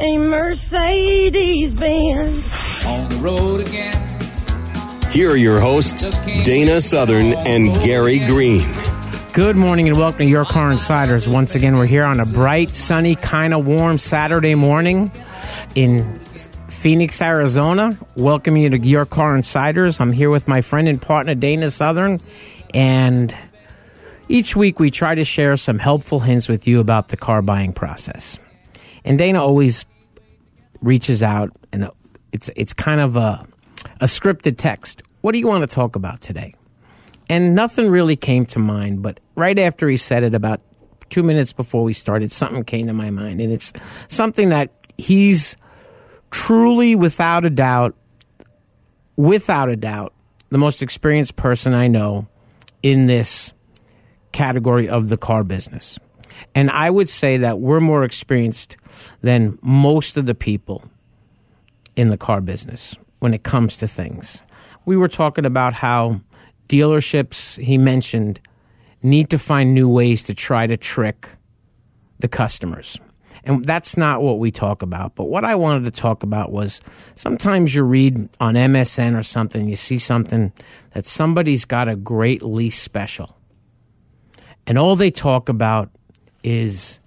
a Mercedes Benz? on the road again. Here are your hosts, Dana Southern and Gary Green. Good morning and welcome to Your Car Insiders. Once again, we're here on a bright, sunny, kind of warm Saturday morning in Phoenix, Arizona. Welcome you to Your Car Insiders. I'm here with my friend and partner, Dana Southern, and each week we try to share some helpful hints with you about the car buying process. And Dana always reaches out, and uh, it's it's kind of a a scripted text. What do you want to talk about today? And nothing really came to mind, but right after he said it, about two minutes before we started, something came to my mind. And it's something that he's truly, without a doubt, without a doubt, the most experienced person I know in this category of the car business. And I would say that we're more experienced than most of the people in the car business when it comes to things. We were talking about how dealerships, he mentioned, need to find new ways to try to trick the customers. And that's not what we talk about. But what I wanted to talk about was sometimes you read on MSN or something, you see something that somebody's got a great lease special. And all they talk about is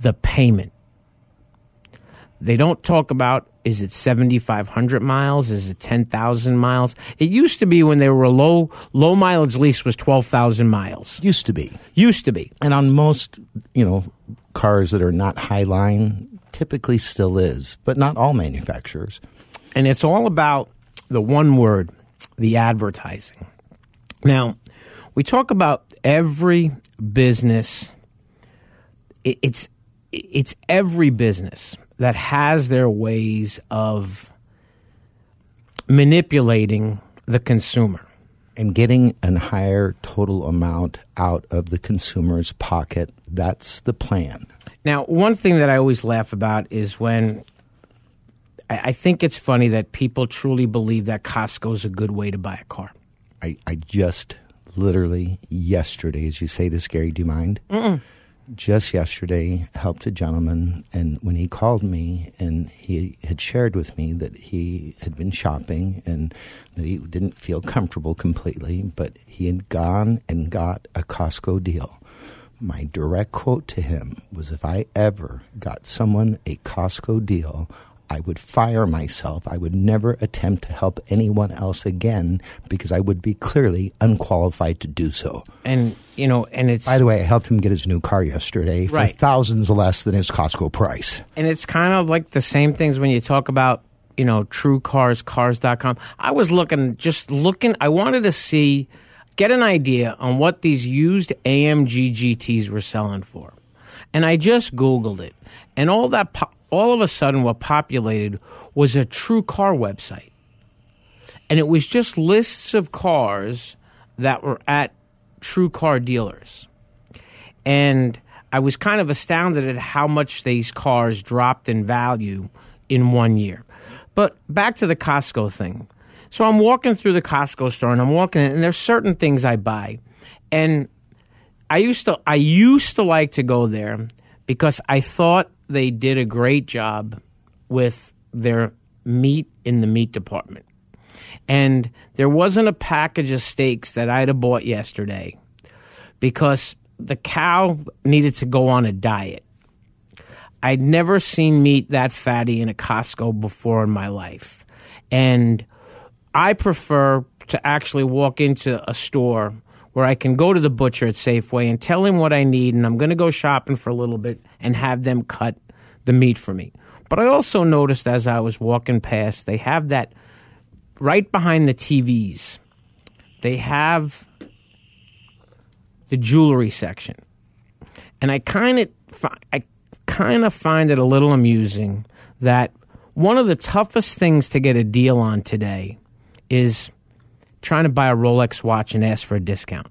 the payment. They don't talk about is it 7500 miles is it 10,000 miles it used to be when they were a low low mileage lease was 12,000 miles Used to be. used to be And on most, you know, cars that are not high line, typically still is, but not all manufacturers. and it's all about the one word the advertising now we talk about every business it- it's it's every business that has their ways of manipulating the consumer And getting a higher total amount out of the consumer's pocket, that's the plan. Now, one thing that I always laugh about is when I, I think it's funny that people truly believe that Costco is a good way to buy a car. I, I just literally yesterday, as you say this, Gary, do you mind? Just yesterday, helped a gentleman, and when he called me and he had shared with me that he had been shopping and that he didn't feel comfortable completely, but he had gone and got a Costco deal. My direct quote to him was if I ever got someone a Costco deal, I would fire myself. I would never attempt to help anyone else again because I would be clearly unqualified to do so. And you know, and it's By the way, I helped him get his new car yesterday for Right. thousands less than his Costco price. and it's kind of like the same things when you talk about you know true cars cars.com i was looking just looking i wanted to see get an idea on what these used amg gts were selling for and i just googled it and all that po- all of a sudden what populated was a TrueCar website and it was just lists of cars that were at TrueCar dealers and I was kind of astounded at how much these cars dropped in value in one year. But back to the Costco thing. So I'm walking through the Costco store and I'm walking and there's certain things I buy. And I used to I used to like to go there because I thought they did a great job with their meat in the meat department. And there wasn't a package of steaks that I'd have bought yesterday because the cow needed to go on a diet. I'd never seen meat that fatty in a Costco before in my life. And I prefer to actually walk into a store where I can go to the butcher at Safeway and tell him what I need, and I'm going to go shopping for a little bit and have them cut the meat for me. But I also noticed as I was walking past, they have that right behind the TVs, they have the jewelry section. And I kind of I kind of find it a little amusing that one of the toughest things to get a deal on today is trying to buy a Rolex watch and ask for a discount.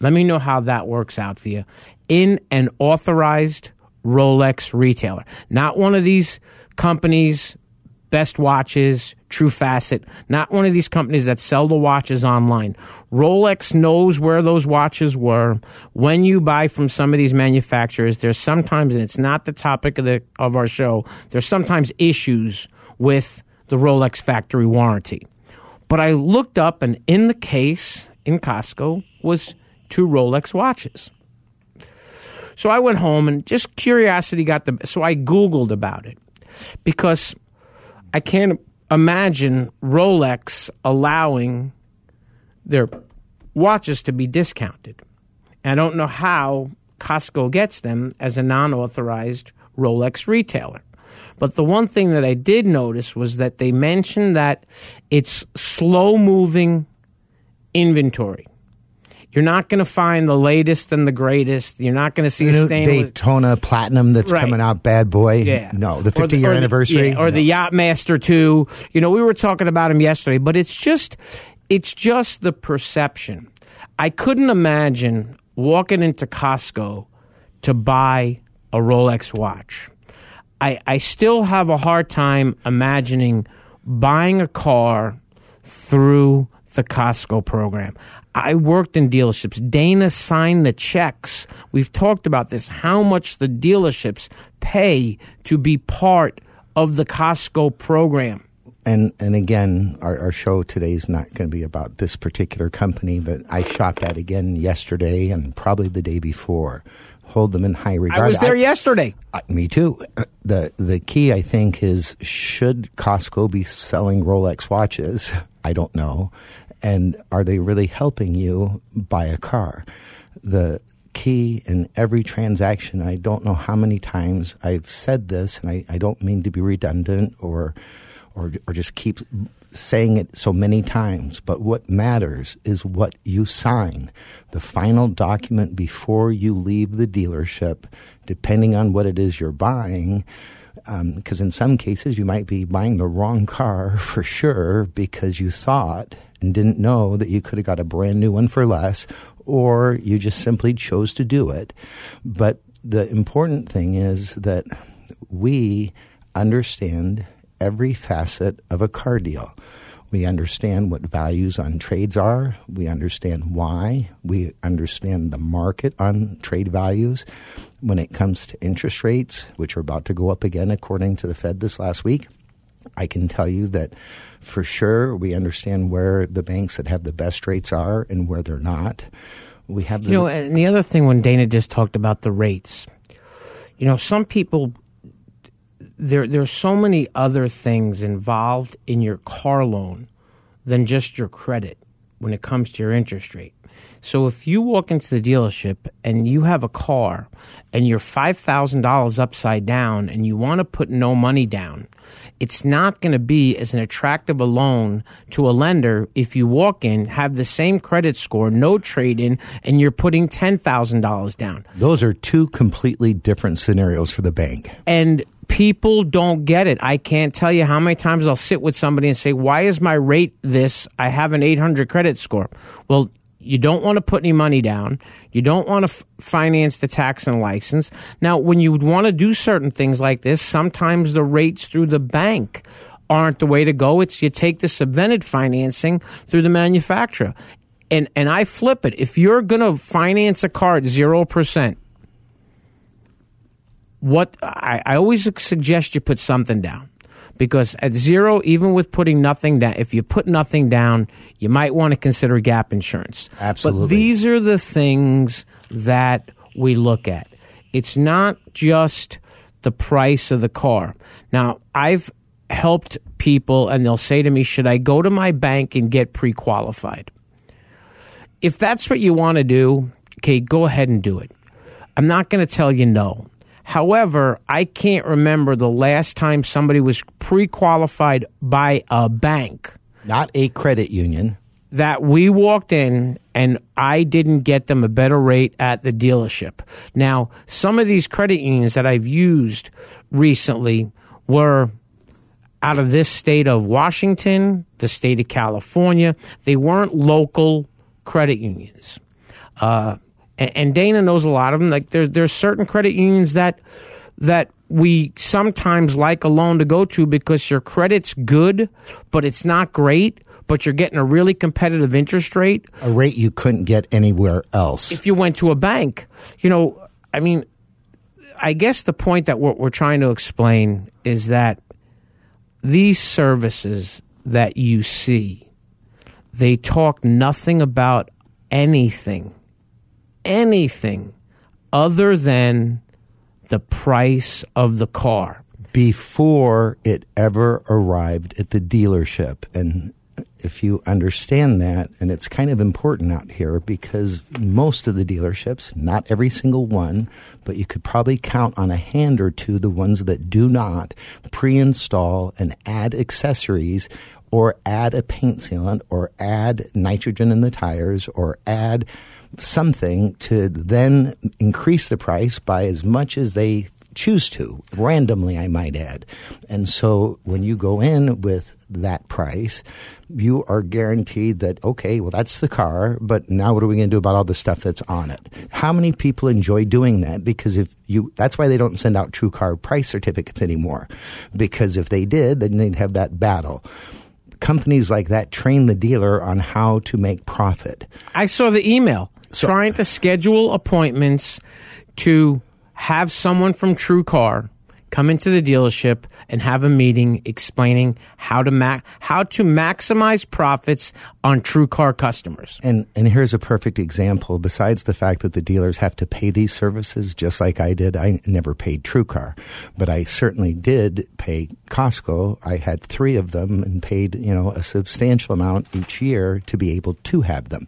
Let me know how that works out for you in an authorized Rolex retailer, not one of these companies, Best Watches, TrueFacet, not one of these companies that sell the watches online. Rolex knows where those watches were. When you buy from some of these manufacturers, there's sometimes, and it's not the topic of the of our show, there's sometimes issues with the Rolex factory warranty. But I looked up, and in the case in Costco was two Rolex watches. So I went home and just curiosity got the. So I Googled about it because I can't imagine Rolex allowing their watches to be discounted. I don't know how Costco gets them as a non authorized Rolex retailer. But the one thing that I did notice was that they mentioned that it's slow moving inventory. You're not going to find the latest and the greatest. You're not going to see You a know, stainless. Daytona Platinum that's Right. coming out, bad boy. Yeah. No, the Or 50 year or the- anniversary. yeah, or the Yachtmaster 2. You know, we were talking about him yesterday, but it's just it's just the perception. I couldn't imagine walking into Costco to buy a Rolex watch. I, I still have a hard time imagining buying a car through the Costco program. I worked in dealerships. Dana signed the checks. We've talked about this, how much the dealerships pay to be part of the Costco program. and and again, our, our show today is not going to be about this particular company that I shopped at again yesterday and probably the day before. Hold them in high regard. I was there yesterday. I- me too. Uh, the The key, I think, is should Costco be selling Rolex watches? I don't know. And are they really helping you buy a car? The key in every transaction, I don't know how many times I've said this, and I, I don't mean to be redundant or, or, or just keep saying it so many times, but what matters is what you sign. The final document before you leave the dealership, depending on what it is you're buying, um, because in some cases you might be buying the wrong car for sure because you thought and didn't know that you could have got a brand new one for less, or you just simply chose to do it. But the important thing is that we understand every facet of a car deal. We understand what values on trades are. We understand why. We understand the market on trade values. When it comes to interest rates, which are about to go up again according to the Fed this last week, I can tell you that for sure we understand where the banks that have the best rates are and where they're not. We have the, You know, and the other thing when Dana just talked about the rates, you know, some people there there's so many other things involved in your car loan than just your credit when it comes to your interest rate. So if you walk into the dealership and you have a car and you're $5,000 upside down and you want to put no money down, it's not going to be as an attractive a loan to a lender if you walk in, have the same credit score, no trade in, and you're putting $10,000 down. those are two completely different scenarios for the bank. And people don't get it. I can't tell you how many times I'll sit with somebody and say, Why is my rate this? I have an 800 credit score. Well, you don't want to put any money down. You don't want to f- finance the tax and license. Now, when you want to do certain things like this, sometimes the rates through the bank aren't the way to go. It's you take the subvented financing through the manufacturer. And, and I flip it. If you're going to finance a car at 0%, what I, I always suggest you put something down because at zero, even with putting nothing down, if you put nothing down, you might want to consider gap insurance. Absolutely. But these are the things that we look at. It's not just the price of the car. Now, I've helped people and they'll say to me, Should I go to my bank and get pre qualified? If that's what you want to do, okay, go ahead and do it. I'm not going to tell you no. However, I can't remember the last time somebody was pre qualified by a bank Not a credit union. that we walked in and I didn't get them a better rate at the dealership. Now, some of these credit unions that I've used recently were out of this state of Washington, the state of California. They weren't local credit unions. Uh, and, and Dana knows a lot of them. Like there, there's certain credit unions that that we sometimes like a loan to go to because your credit's good, but it's not great. But you're getting a really competitive interest rate. A rate you couldn't get anywhere else. If you went to a bank, you know, I mean, I guess the point that what we're trying to explain is that these services that you see, they talk nothing about anything, anything other than the price of the car. before it ever arrived at the dealership. And if you understand that, and it's kind of important out here because most of the dealerships, not every single one, but you could probably count on a hand or two the ones that do not pre install and add accessories or add a paint sealant or add nitrogen in the tires or add something to then increase the price by as much as they choose to, randomly, I might add. And so when you go in with that price, you are guaranteed that, okay, well, that's the car, but now what are we going to do about all the stuff that's on it? How many people enjoy doing that? Because if you, that's why they don't send out TrueCar price certificates anymore. Because if they did, then they'd have that battle. Companies like that train the dealer on how to make profit. I saw the email trying to schedule appointments to have someone from TrueCar come into the dealership and have a meeting explaining how to ma- how to maximize profits on TrueCar customers. And and here's a perfect example. Besides the fact that the dealers have to pay these services, just like I did, I never paid TrueCar, but I certainly did pay Costco. I had three of them and paid you know a substantial amount each year to be able to have them.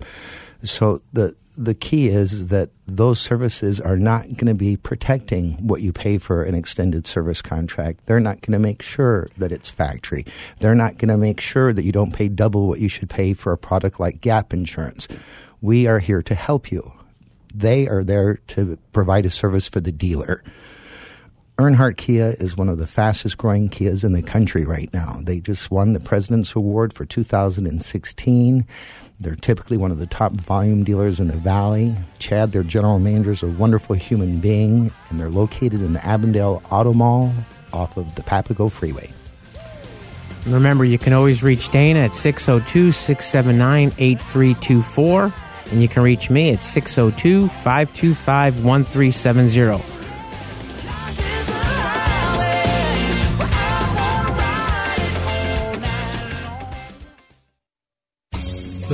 So the the key is that those services are not going to be protecting what you pay for an extended service contract. They're not going to make sure that it's factory. They're not going to make sure that you don't pay double what you should pay for a product like Gap Insurance. We are here to help you. They are there to provide a service for the dealer. Earnhardt Kia is one of the fastest growing Kias in the country right now. They just won the President's Award for 2016. They're typically one of the top volume dealers in the Valley. Chad, their general manager, is a wonderful human being, and they're located in the Avondale Auto Mall off of the Papago Freeway. Remember, you can always reach Dana at 602 679 8324, and you can reach me at 602 525 1370.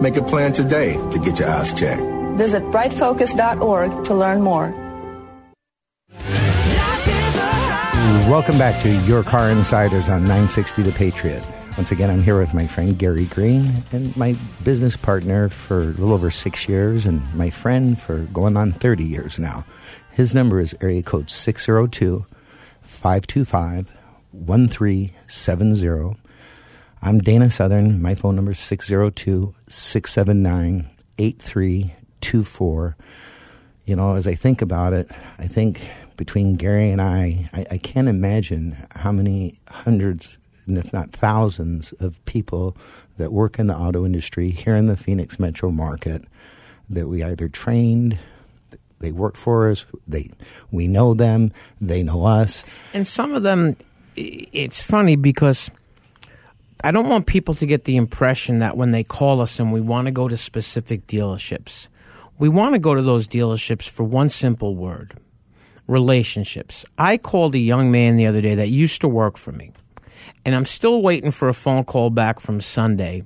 Make a plan today to get your eyes checked. Visit brightfocus.org to learn more. Welcome back to Your Car Insiders on 960 The Patriot. Once again, I'm here with my friend Gary Green and my business partner for a little over six years and my friend for going on 30 years now. His number is area code 602 525 1370. I'm Dana Southern. My phone number is 602 679 8324. You know, as I think about it, I think between Gary and I, I, I can't imagine how many hundreds, if not thousands, of people that work in the auto industry here in the Phoenix metro market that we either trained, they work for us, they we know them, they know us. And some of them, it's funny because I don't want people to get the impression that when they call us and we want to go to specific dealerships, we want to go to those dealerships for one simple word relationships. I called a young man the other day that used to work for me, and I'm still waiting for a phone call back from Sunday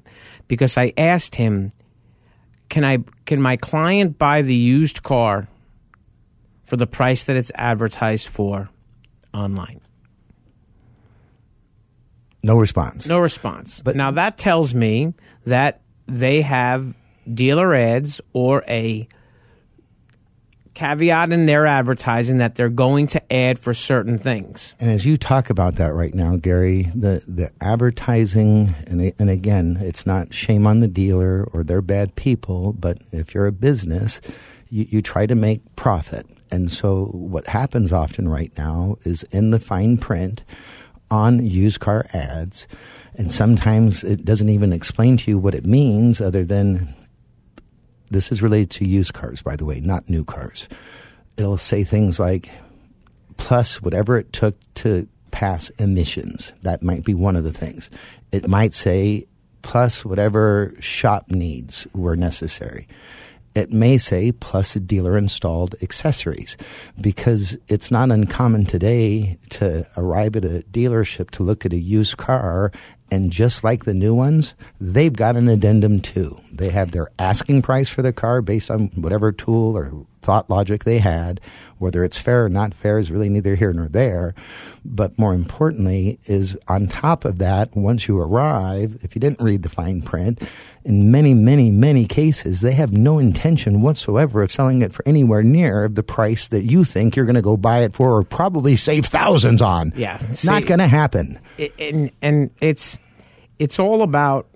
because I asked him, "Can I can my client buy the used car for the price that it's advertised for online?" No response. No response. But now that tells me that they have dealer ads or a caveat in their advertising that they're going to add for certain things. And as you talk about that right now, Gary, the, the advertising, and, and again, it's not shame on the dealer or they're bad people, but if you're a business, you, you try to make profit. And so what happens often right now is in the fine print on used car ads, and sometimes it doesn't even explain to you what it means other than this is related to used cars, by the way, not new cars. It'll say things like, plus whatever it took to pass emissions. That might be one of the things. It might say, plus whatever shop needs were necessary. It may say, plus dealer installed accessories, because it's not uncommon today to arrive at a dealership to look at a used car and just like the new ones, they've got an addendum too. They have their asking price for the car based on whatever tool or thought logic they had. Whether it's fair or not fair is really neither here nor there. But more importantly, is on top of that, once you arrive, if you didn't read the fine print, in many, many, many cases, they have no intention whatsoever of selling it for anywhere near the price that you think you're going to go buy it for or probably save thousands on. Yeah, Not going to happen. And and it's it's all about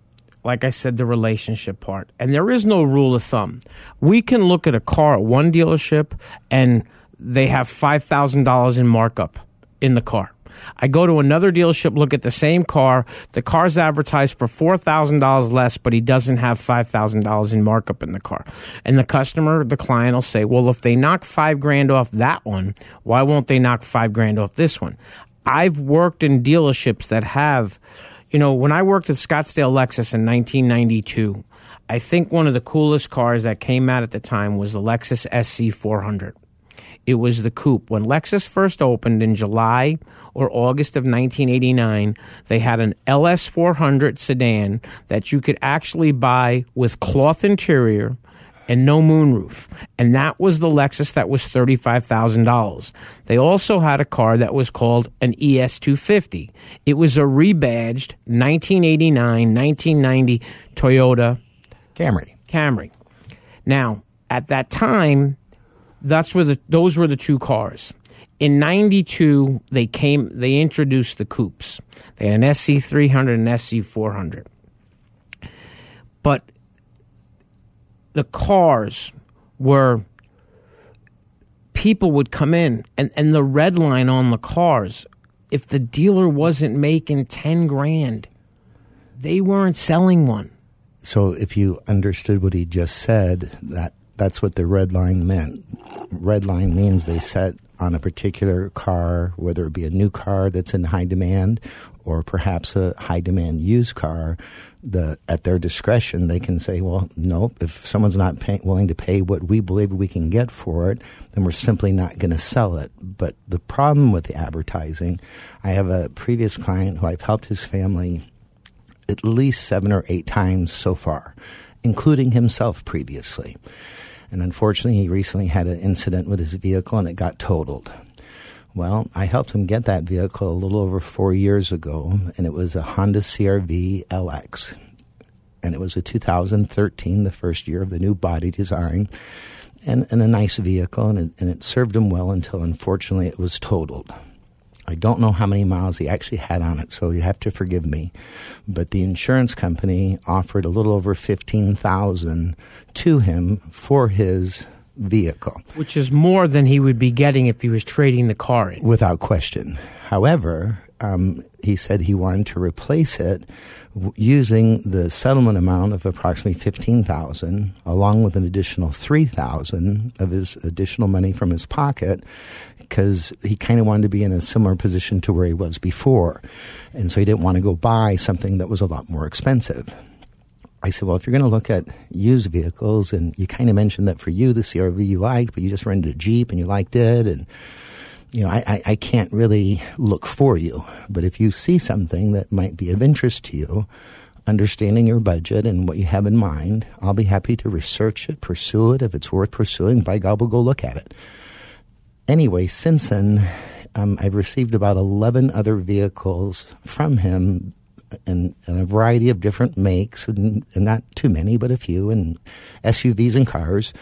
like I said the relationship part. And there is no rule of thumb. We can look at a car at one dealership and they have $5,000 in markup in the car. I go to another dealership, look at the same car. The car's advertised for four thousand dollars less, but he doesn't have five thousand dollars in markup in the car. And the customer, the client, will say, "Well, if they knock five grand off that one, why won't they knock five grand off this one?" I've worked in dealerships that have, you know, when I worked at Scottsdale Lexus in 1992. I think one of the coolest cars that came out at the time was the Lexus SC400. It was the coupe. When Lexus first opened in July or August of 1989, they had an LS400 sedan that you could actually buy with cloth interior and no moonroof. And that was the Lexus that was $35,000. They also had a car that was called an ES250. It was a rebadged 1989 1990 Toyota Camry. Camry. Now, at that time, that's where the those were the two cars. In '92, they came. They introduced the coupes. They had an SC 300 and SC 400. But the cars were people would come in and, and the red line on the cars if the dealer wasn't making 10 grand they weren't selling one So if you understood what he just said, that that's what the red line meant. Red line means they set on a particular car, whether it be a new car that's in high demand or perhaps a high demand used car, the at their discretion they can say, well, nope, if someone's not pay, willing to pay what we believe we can get for it, then we're simply not going to sell it. But the problem with the advertising, I have a previous client who I've helped his family at least seven or eight times so far, including himself previously. And unfortunately, he recently had an incident with his vehicle and it got totaled. Well, I helped him get that vehicle a little over four years ago, and it was a Honda CRV LX. And it was a 2013, the first year of the new body design, and, and a nice vehicle, and it, and it served him well until unfortunately it was totaled. I don't know how many miles he actually had on it, so you have to forgive me. But the insurance company offered a little over fifteen thousand to him for his vehicle, which is more than he would be getting if he was trading the car in without question. However, um, he said he wanted to replace it w- using the settlement amount of approximately fifteen thousand, along with an additional three thousand of his additional money from his pocket, because he kind of wanted to be in a similar position to where he was before, and so he didn't want to go buy something that was a lot more expensive. I said, well, if you're going to look at used vehicles, and you kind of mentioned that for you, the CRV you liked, but you just rented a Jeep and you liked it, and you know, I, I, I can't really look for you. But if you see something that might be of interest to you, understanding your budget and what you have in mind, I'll be happy to research it, pursue it. If it's worth pursuing, by God, we'll go look at it. Anyway, since then, um, I've received about 11 other vehicles from him in, in a variety of different makes, and, and not too many, but a few, and SUVs and cars,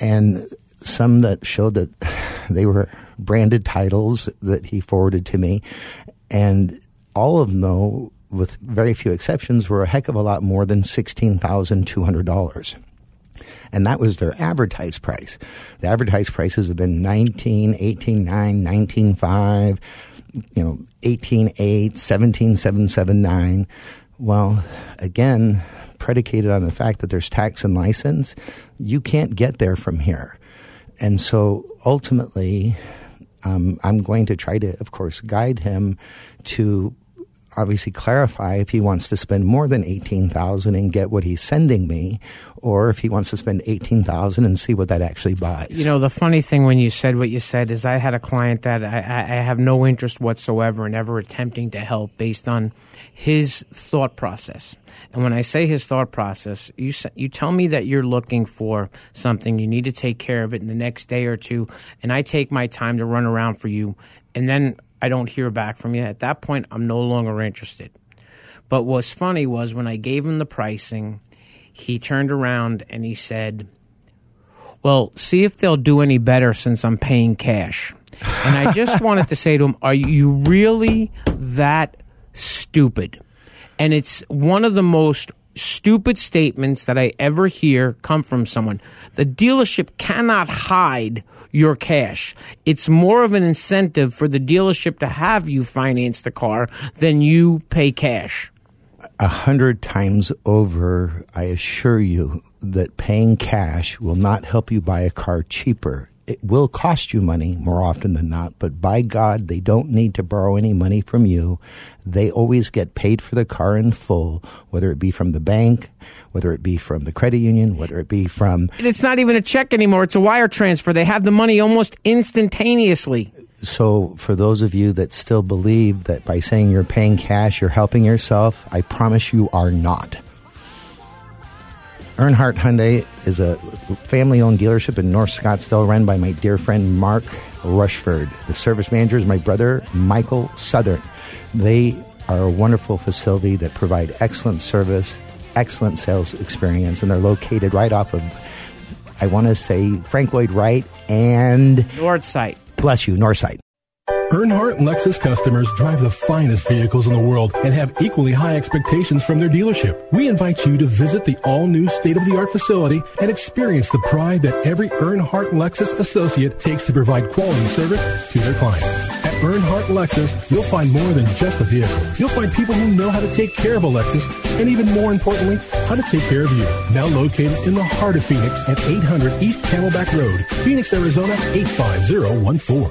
and some that showed that they were branded titles that he forwarded to me. And all of them, though, with very few exceptions, were a heck of a lot more than $16,200 and that was their advertised price. The advertised prices have been 19, 18, 9, 19, 5, you know, 18, 8, 17, 7, 7, 9. Well, again, predicated on the fact that there's tax and license, you can't get there from here. And so ultimately, um, I'm going to try to, of course, guide him to obviously clarify if he wants to spend more than 18,000 and get what he's sending me or if he wants to spend 18,000 and see what that actually buys. You know, the funny thing when you said what you said is I had a client that I, I have no interest whatsoever in ever attempting to help based on his thought process. And when I say his thought process, you you tell me that you're looking for something, you need to take care of it in the next day or two, and I take my time to run around for you, and then I don't hear back from you. At that point, I'm no longer interested. But what's funny was when I gave him the pricing, he turned around and he said, Well, see if they'll do any better since I'm paying cash. And I just wanted to say to him, Are you really that stupid? And it's one of the most stupid statements that I ever hear come from someone. The dealership cannot hide your cash. It's more of an incentive for the dealership to have you finance the car than you pay cash. A hundred times over, I assure you that paying cash will not help you buy a car cheaper. It will cost you money more often than not, but by God, they don't need to borrow any money from you. They always get paid for the car in full, whether it be from the bank, whether it be from the credit union, whether it be from. And it's not even a check anymore, it's a wire transfer. They have the money almost instantaneously. So, for those of you that still believe that by saying you're paying cash, you're helping yourself, I promise you are not. Earnhardt Hyundai is a family owned dealership in North Scottsdale run by my dear friend Mark Rushford. The service manager is my brother Michael Southern. They are a wonderful facility that provide excellent service, excellent sales experience, and they're located right off of, I want to say, Frank Lloyd Wright and Northsight. Bless you, Northsight. Earnhardt Lexus customers drive the finest vehicles in the world and have equally high expectations from their dealership. We invite you to visit the all-new state-of-the-art facility and experience the pride that every Earnhardt Lexus associate takes to provide quality service to their clients. Earnhardt Lexus, you'll find more than just a vehicle. You'll find people who know how to take care of a Lexus and even more importantly, how to take care of you. Now located in the heart of Phoenix at 800 East Camelback Road, Phoenix, Arizona 85014.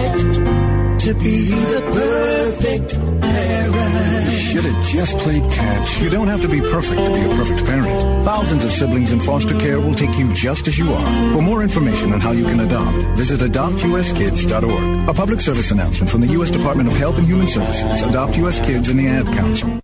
to be the perfect parent. You Should have just played catch. You don't have to be perfect to be a perfect parent. Thousands of siblings in foster care will take you just as you are. For more information on how you can adopt, visit adoptuskids.org. A public service announcement from the U.S. Department of Health and Human Services, Adopt U.S. Kids, and the Ad Council.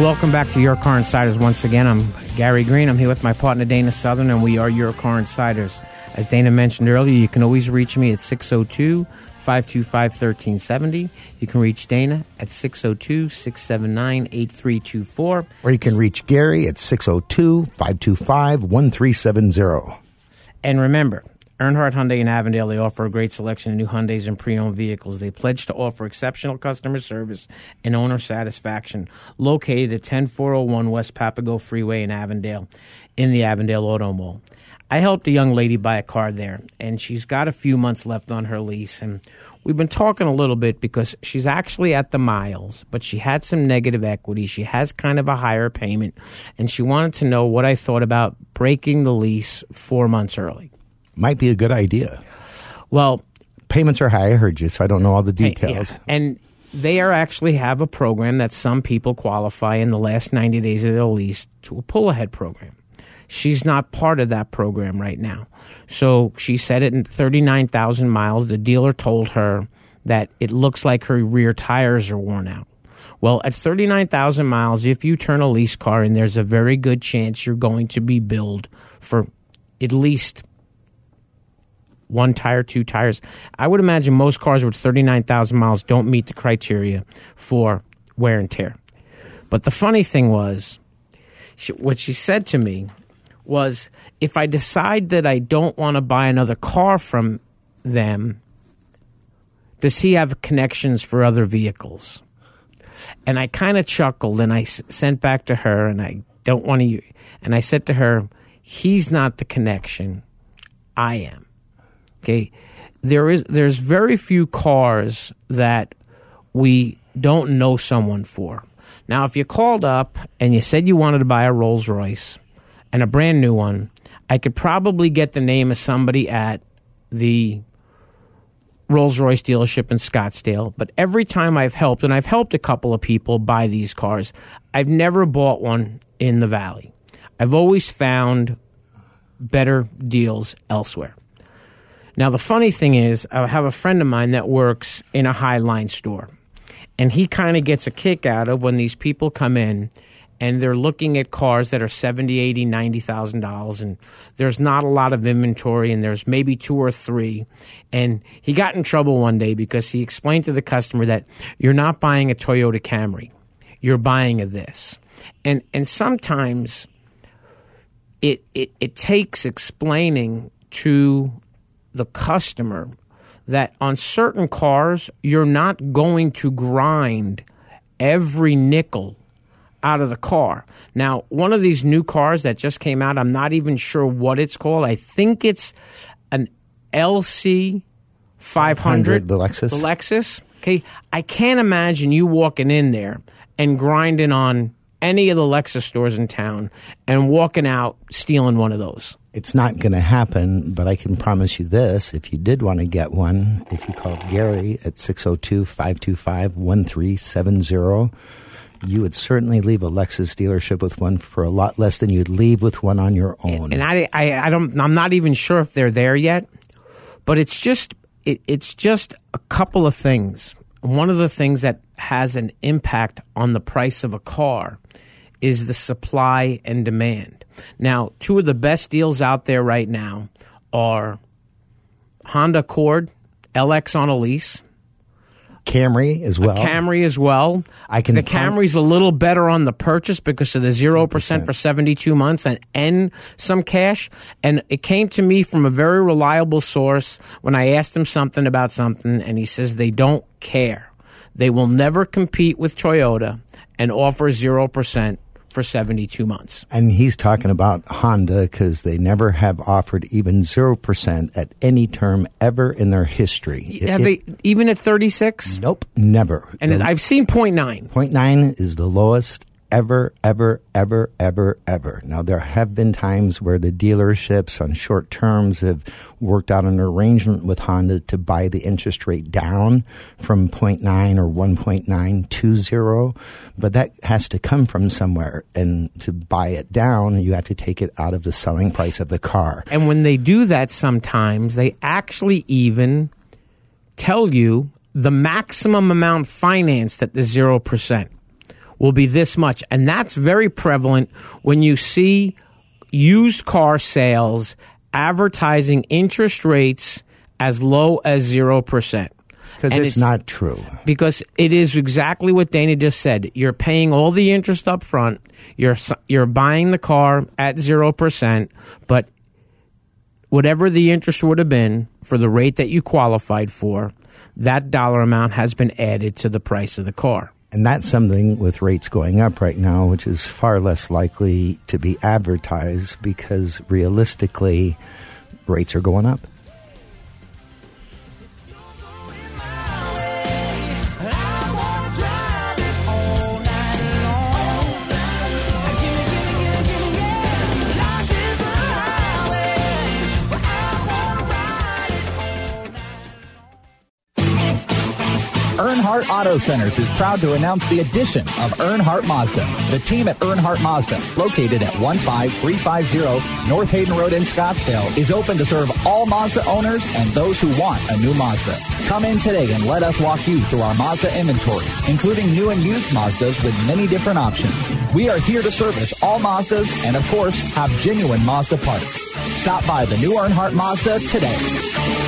Welcome back to Your Car Insiders once again. I'm Gary Green. I'm here with my partner Dana Southern, and we are Your Car Insiders. As Dana mentioned earlier, you can always reach me at 602 525 1370. You can reach Dana at 602 679 8324. Or you can reach Gary at 602 525 1370. And remember, Earnhardt Hyundai in Avondale, they offer a great selection of new Hyundais and pre-owned vehicles. They pledge to offer exceptional customer service and owner satisfaction. Located at 10401 West Papago Freeway in Avondale, in the Avondale Auto Mall. I helped a young lady buy a car there, and she's got a few months left on her lease. And we've been talking a little bit because she's actually at the miles, but she had some negative equity. She has kind of a higher payment, and she wanted to know what I thought about breaking the lease four months early. Might be a good idea. Well, payments are high. I heard you, so I don't know all the details. yeah. And they are actually have a program that some people qualify in the last 90 days of their lease to a pull ahead program. She's not part of that program right now. So she said it in 39,000 miles. The dealer told her that it looks like her rear tires are worn out. Well, at 39,000 miles, if you turn a lease car in, there's a very good chance you're going to be billed for at least one tire, two tires. I would imagine most cars with 39,000 miles don't meet the criteria for wear and tear. But the funny thing was, she, what she said to me was if I decide that I don't want to buy another car from them, does he have connections for other vehicles? And I kind of chuckled and I s- sent back to her, and I don't want to, and I said to her, he's not the connection, I am. Okay, there is there's very few cars that we don't know someone for. Now, if you called up and you said you wanted to buy a Rolls Royce and a brand new one, I could probably get the name of somebody at the Rolls Royce dealership in Scottsdale. But every time I've helped, and I've helped a couple of people buy these cars, I've never bought one in the Valley. I've always found better deals elsewhere. Now, the funny thing is, I have a friend of mine that works in a Highline store, and he kind of gets a kick out of when these people come in and they're looking at cars that are 70 80 90000 dollars and there's not a lot of inventory and there's maybe two or three. And he got in trouble one day because he explained to the customer that you're not buying a toyota camry you're buying a this. And and sometimes it it, it takes explaining to the customer that on certain cars you're not going to grind every nickel out of the car. Now, one of these new cars that just came out, I'm not even sure what it's called. I think it's an LC 500, the Lexus. The Lexus. Okay, I can't imagine you walking in there and grinding on any of the Lexus stores in town and walking out stealing one of those. It's not going to happen, but I can promise you this. If you did want to get one, if you called Gary at 602 525 1370, you would certainly leave a Lexus dealership with one for a lot less than you'd leave with one on your own. and I, I, I don't, I'm not even sure if they're there yet. But it's just, it, it's just a couple of things. One of the things that has an impact on the price of a car is the supply and demand. Now, two of the best deals out there right now are Honda Accord LX on a lease. Camry as well. A Camry as well. I can The Camry's a little better on the purchase because of the zero percent for seventy two months and and some cash. And it came to me from a very reliable source when I asked him something about something, and he says they don't care. They will never compete with Toyota and offer zero percent for seventy two months. And he's talking about Honda because they never have offered even 0% at any term ever in their history. Have It- they even at thirty six? Nope, never. And The- I've seen point nine. Point nine is the lowest ever, ever, ever, ever, ever. Now, there have been times where the dealerships on short terms have worked out an arrangement with Honda to buy the interest rate down from 0.9 or 1.9 to zero, but that has to come from somewhere. And to buy it down, you have to take it out of the selling price of the car. And when they do that, sometimes they actually even tell you the maximum amount financed at the 0% will be this much. And that's very prevalent when you see used car sales advertising interest rates as low as 0%. Because And it's, not true. because it is exactly what Dana just said. You're paying all the interest up front. You're you're buying the car at zero percent, but whatever the interest would have been for the rate that you qualified for, that dollar amount has been added to the price of the car. And that's something with rates going up right now, which is far less likely to be advertised because realistically, rates are going up. Earnhardt Auto Centers is proud to announce the addition of Earnhardt Mazda. The team at Earnhardt Mazda, located at 15350 North Hayden Road in Scottsdale, is open to serve all Mazda owners and those who want a new Mazda. Come in today and let us walk you through our Mazda inventory, including new and used Mazdas with many different options. We are here to service all Mazdas and, of course, have genuine Mazda parts. Stop by the new Earnhardt Mazda today.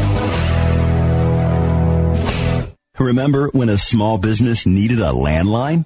Remember when a small business needed a landline?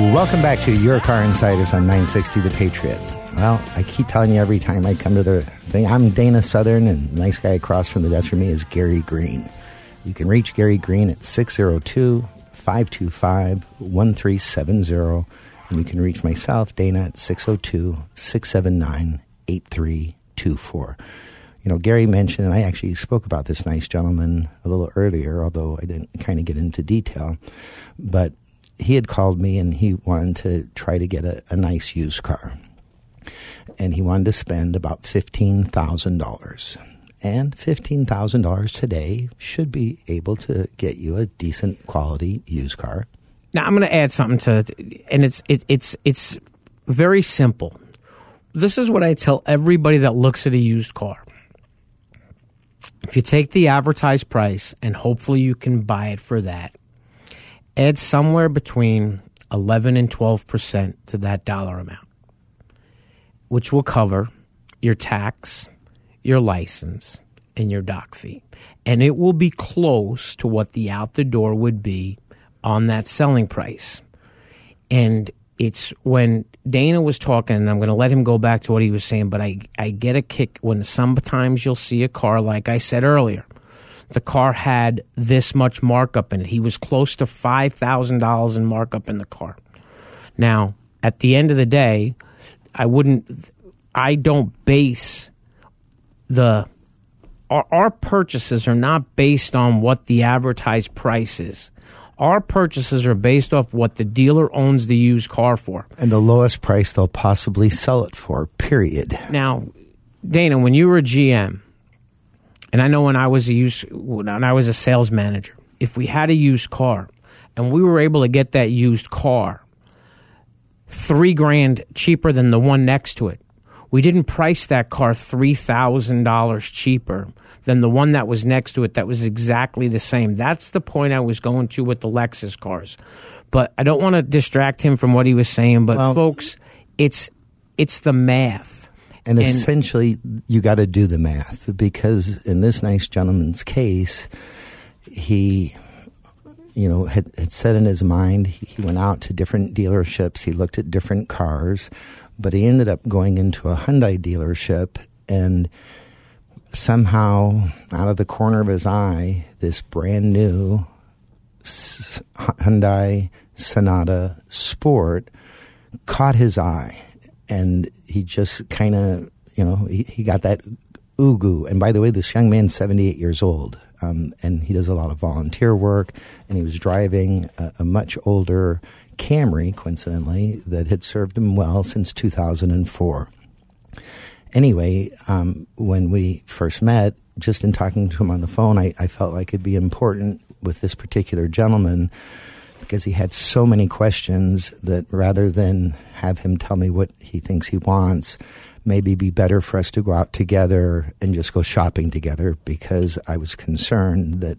Welcome back to Your Car Insiders on 960 The Patriot. Well, I keep telling you every time I come to the thing, I'm Dana Southern, and the nice guy across from the desk from me is Gary Green. You can reach Gary Green at 602 525 1370, and you can reach myself, Dana, at 602 679 8324. You know, Gary mentioned, and I actually spoke about this nice gentleman a little earlier, although I didn't kind of get into detail. But he had called me and he wanted to try to get a, a nice used car. And he wanted to spend about $15,000. And $15,000 today should be able to get you a decent quality used car. Now I'm going to add something to, and it's it, it's it's very simple. This is what I tell everybody that looks at a used car. If you take the advertised price and hopefully you can buy it for that, add somewhere between 11 and 12 percent to that dollar amount, which will cover your tax, your license, and your doc fee. And it will be close to what the out the door would be on that selling price. And it's when Dana was talking, and I'm going to let him go back to what he was saying, but I, I get a kick when sometimes you'll see a car, like I said earlier, the car had this much markup in it. He was close to $5,000 in markup in the car. Now, at the end of the day, I wouldn't, I don't base the, our, our purchases are not based on what the advertised price is. Our purchases are based off what the dealer owns the used car for. And the lowest price they'll possibly sell it for, period. Now, Dana, when you were a GM, and I know when I was a used, when I was a sales manager, if we had a used car and we were able to get that used car three grand cheaper than the one next to it, we didn't price that car three thousand dollars cheaper than the one that was next to it that was exactly the same. That's the point I was going to with the Lexus cars. But I don't want to distract him from what he was saying. But Well- folks, it's it's the math. And, essentially, you got to do the math because in this nice gentleman's case, he, you know, had, had said in his mind he, he went out to different dealerships, he looked at different cars, but he ended up going into a Hyundai dealership and somehow, out of the corner of his eye, this brand new Hyundai Sonata Sport caught his eye, and he just kind of, you know, he, he got that ugu. And by the way, this young man's 78 years old, um, and he does a lot of volunteer work, and he was driving a, a much older Camry, coincidentally, that had served him well since 2004 anyway, um, when we first met, just in talking to him on the phone, I, I felt like it'd be important with this particular gentleman because he had so many questions that rather than have him tell me what he thinks he wants, maybe be better for us to go out together and just go shopping together because I was concerned that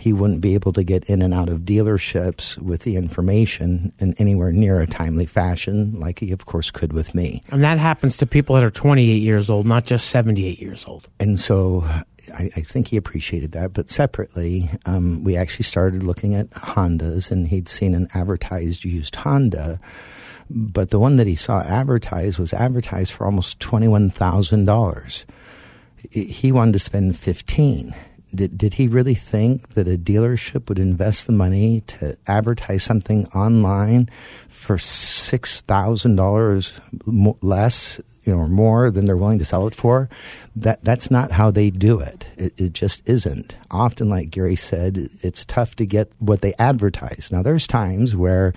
he wouldn't be able to get in and out of dealerships with the information in anywhere near a timely fashion, like he, of course, could with me. And that happens to people that are 28 years old, not just 78 years old. And so I, I think he appreciated that. But separately, um, we actually started looking at Hondas, and he'd seen an advertised used Honda. But the one that he saw advertised was advertised for almost $21,000. He wanted to spend 15 did, did he really think that a dealership would invest the money to advertise something online for six thousand dollars less, you know, or more than they're willing to sell it for? That that's not how they do it. It, it just isn't. Often, like Gary said, it's tough to get what they advertise. Now, there's times where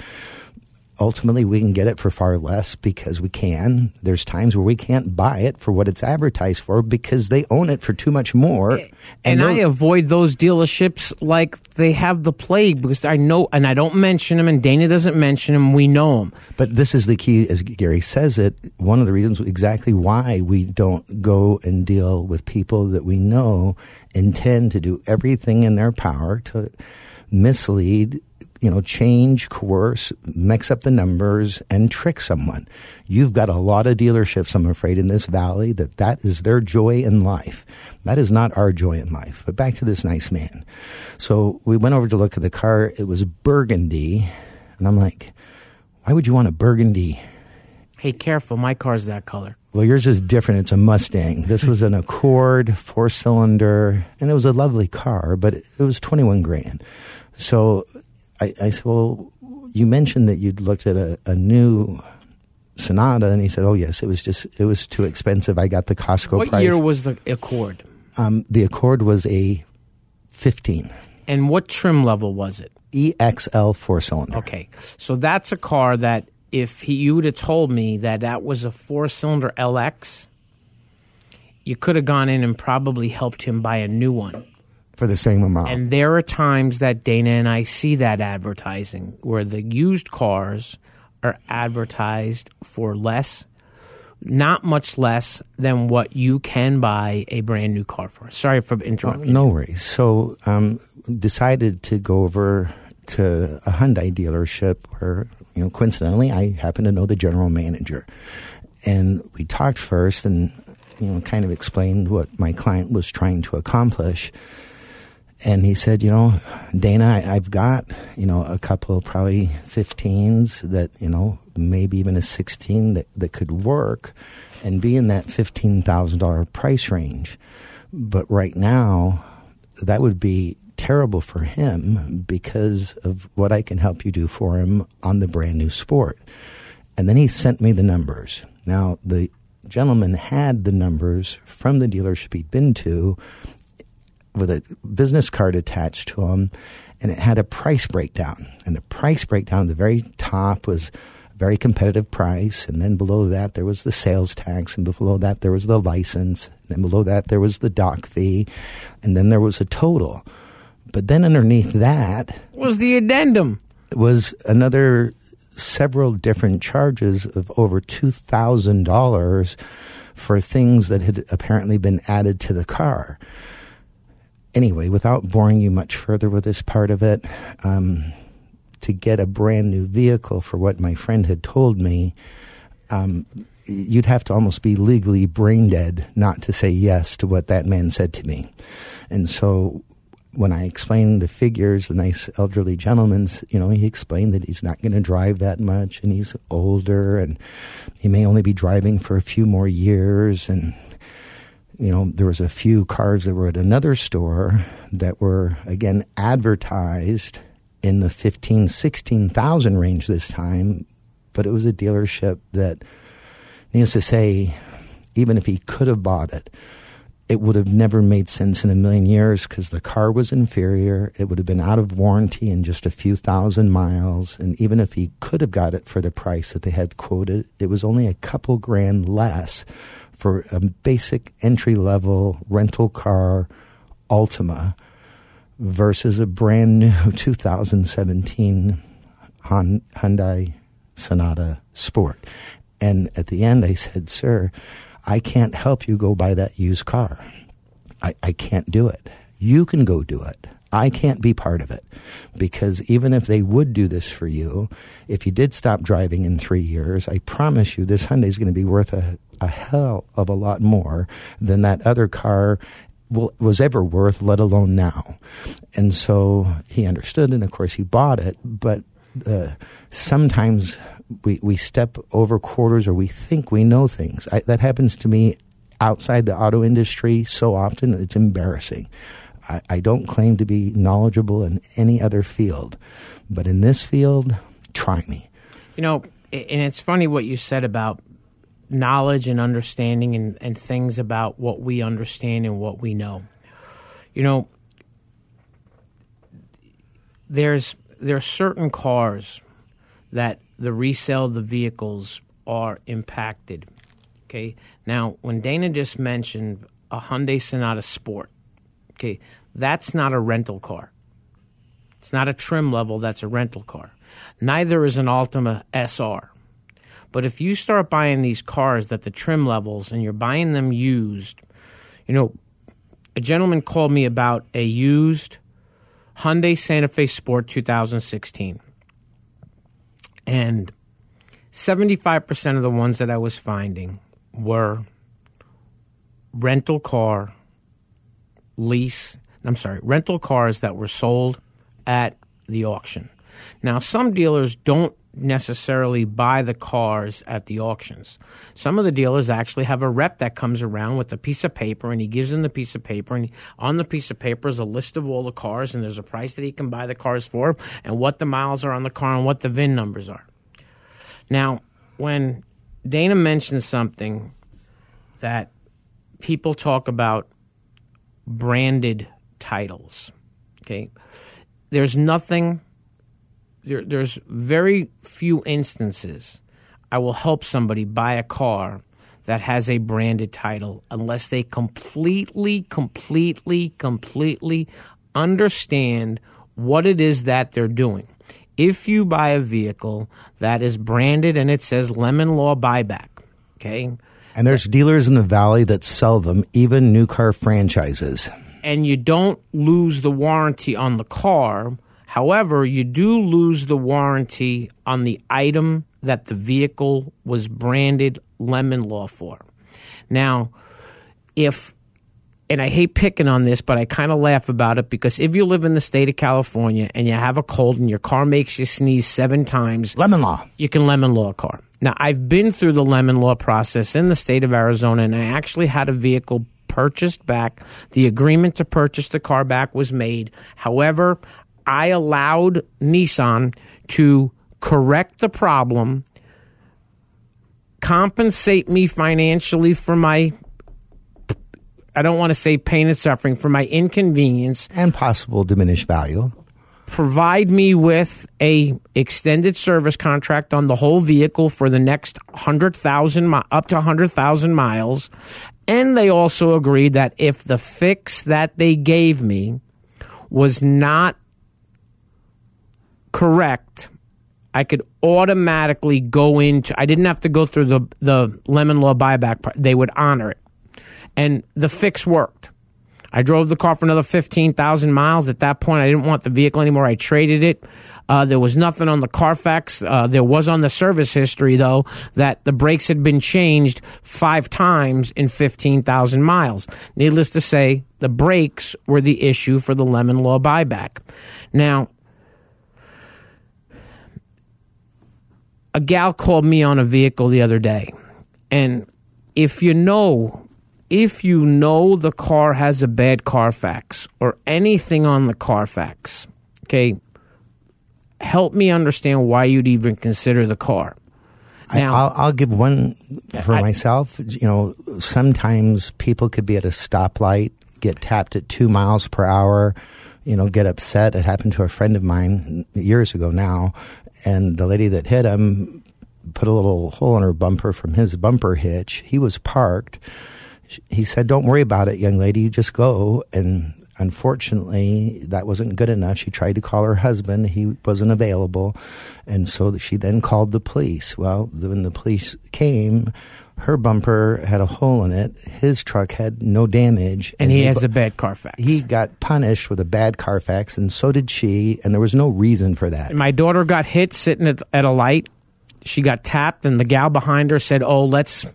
ultimately we can get it for far less because we can. There's times where we can't buy it for what it's advertised for because they own it for too much more. And, and I avoid those dealerships like they have the plague because I know, and I don't mention them, and Dana doesn't mention them. We know them. But this is the key, as Gary says it. One of the reasons exactly why we don't go and deal with people that we know intend to do everything in their power to mislead you know, change, coerce, mix up the numbers, and trick someone. You've got a lot of dealerships, I'm afraid, in this valley that that is their joy in life. That is not our joy in life. But back to this nice man. So we went over to look at the car. It was burgundy, and I'm like, why would you want a burgundy? Hey, careful! My car's that color. Well, yours is different. It's a Mustang. This was an Accord, four cylinder, and it was a lovely car, but it was 21 grand. So I, I said, well, you mentioned that you'd looked at a, a new Sonata, and he said, "Oh yes, it was just it was too expensive. I got the Costco what price." year was the Accord? Um, the Accord was a fifteen. And what trim level was it? EXL four cylinder. Okay, so that's a car that if he, you would have told me that that was a four cylinder LX, you could have gone in and probably helped him buy a new one for the same amount. And there are times that Dana and I see that advertising where the used cars are advertised for less, not much less than what you can buy a brand new car for. Sorry for interrupting. no worries. So, um, decided to go over to a Hyundai dealership where, you know, coincidentally, I happen to know the general manager. And we talked first and, you know, kind of explained what my client was trying to accomplish and he said, you know, Dana, I, have got, you know, a couple, probably 15s that, you know, maybe even a 16 that, that could work and be in that $15,000 price range. But right now, that would be terrible for him because of what I can help you do for him on the brand new sport. And then he sent me the numbers. Now, the gentleman had the numbers from the dealership he'd been to with a business card attached to them, and it had a price breakdown. And the price breakdown at the very top was a very competitive price, and then below that there was the sales tax, and below that there was the license, and then below that there was the doc fee, and then there was a total. But then underneath that was the addendum. Was another several different charges of over two thousand dollars for things that had apparently been added to the car anyway, without boring you much further with this part of it, um, to get a brand new vehicle for what my friend had told me, um, you'd have to almost be legally brain dead not to say yes to what that man said to me. And so when I explained the figures, the nice elderly gentleman's, you know, he explained that he's not going to drive that much and he's older and he may only be driving for a few more years and you know, there was a few cars that were at another store that were again advertised in the 15, 16,000 range this time, but it was a dealership that, needless to say, even if he could have bought it, it would have never made sense in a million years because the car was inferior. It would have been out of warranty in just a few thousand miles. And even if he could have got it for the price that they had quoted, it was only a couple grand less for a basic entry level rental car Altima versus a brand new 2017 Hyundai Sonata Sport. And at the end, I said, Sir, I can't help you go buy that used car. I, I can't do it. You can go do it. I can't be part of it because even if they would do this for you, if you did stop driving in three years, I promise you this Hyundai is going to be worth a, a hell of a lot more than that other car was ever worth, let alone now. And so he understood, and of course he bought it. But uh, sometimes we we step over quarters, or we think we know things. I, that happens to me outside the auto industry so often. It's embarrassing. I, I don't claim to be knowledgeable in any other field, but in this field, try me. You know, and it's funny what you said about knowledge and understanding and, and things about what we understand and what we know. You know, there's there are certain cars that the resale of the vehicles are impacted. Okay. Now, when Dana just mentioned a Hyundai Sonata Sport, okay, that's not a rental car. It's not a trim level, that's a rental car. Neither is an Altima SR. But if you start buying these cars that the trim levels and you're buying them used, you know, a gentleman called me about a used Hyundai Santa Fe Sport 2016. And 75% of the ones that I was finding were rental car, lease, I'm sorry, rental cars that were sold at the auction. Now, some dealers don't necessarily buy the cars at the auctions. Some of the dealers actually have a rep that comes around with a piece of paper and he gives them the piece of paper and on the piece of paper is a list of all the cars and there's a price that he can buy the cars for and what the miles are on the car and what the VIN numbers are. Now, when Dana mentioned something that people talk about branded titles, okay? There's nothing there, there's very few instances I will help somebody buy a car that has a branded title unless they completely, completely, completely understand what it is that they're doing. If you buy a vehicle that is branded and it says Lemon Law Buyback, okay? And there's dealers in the valley that sell them, even new car franchises. And you don't lose the warranty on the car However, you do lose the warranty on the item that the vehicle was branded lemon law for. Now, if and I hate picking on this, but I kind of laugh about it because if you live in the state of California and you have a cold and your car makes you sneeze seven times, lemon law, you can lemon law a car. Now, I've been through the lemon law process in the state of Arizona, and I actually had a vehicle purchased back. The agreement to purchase the car back was made. However, I allowed Nissan to correct the problem, compensate me financially for my I don't want to say pain and suffering for my inconvenience and possible diminished value. Provide me with a extended service contract on the whole vehicle for the next 100,000 up to 100,000 miles. And they also agreed that if the fix that they gave me was not correct, I could automatically go into. I didn't have to go through the the lemon law buyback. Part. They would honor it, and the fix worked. I drove the car for another fifteen thousand miles. At that point, I didn't want the vehicle anymore. I traded it. Uh, there was nothing on the Carfax. Uh, there was on the service history though that the brakes had been changed five times in fifteen thousand miles. Needless to say, the brakes were the issue for the lemon law buyback. Now a gal called me on a vehicle the other day, and if you know, if you know the car has a bad Carfax or anything on the Carfax, okay, help me understand why you'd even consider the car. Now, I, will I'll give one for I, myself. You know, sometimes people could be at a stoplight, get tapped at two miles per hour, you know, get upset. It happened to a friend of mine years ago now, and the lady that hit him put a little hole in her bumper from his bumper hitch. He was parked. He said, "Don't worry about it, young lady. just go." And unfortunately, that wasn't good enough. She tried to call her husband. He wasn't available, and so she then called the police. Well, when the police came, Her bumper had a hole in it. His truck had no damage. And he has bu- a bad Carfax. He got punished with a bad Carfax, and so did she, and there was no reason for that. My daughter got hit sitting at, at a light. She got tapped, and the gal behind her said, "Oh, let's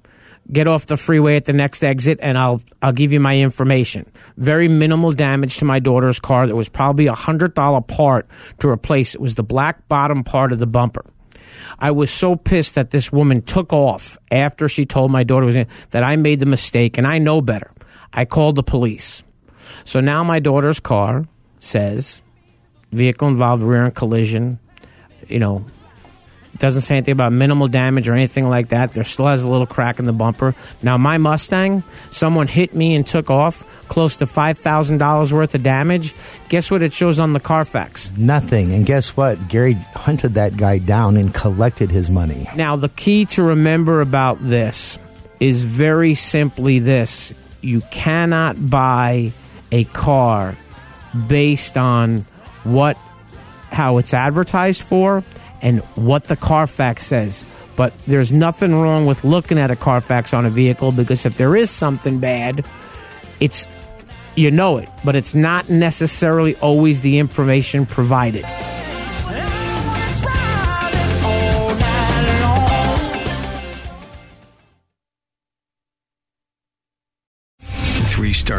get off the freeway at the next exit, and I'll I'll give you my information." Very minimal damage to my daughter's car. There was probably a hundred dollar part to replace. It was the black bottom part of the bumper. I was so pissed that this woman took off after she told my daughter was in, that I made the mistake, and I know better. I called the police. So now my daughter's car says vehicle involved rear end collision. You know, doesn't say anything about minimal damage or anything like that. There still has a little crack in the bumper. Now my Mustang, someone hit me and took off, close to five thousand dollars worth of damage. Guess what it shows on the Carfax? Nothing. And guess what? Gary hunted that guy down and collected his money. Now, the key to remember about this is very simply this you cannot buy a car based on what how it's advertised for and what the Carfax says. But there's nothing wrong with looking at a Carfax on a vehicle because if there is something bad, it's you know it, but it's not necessarily always the information provided.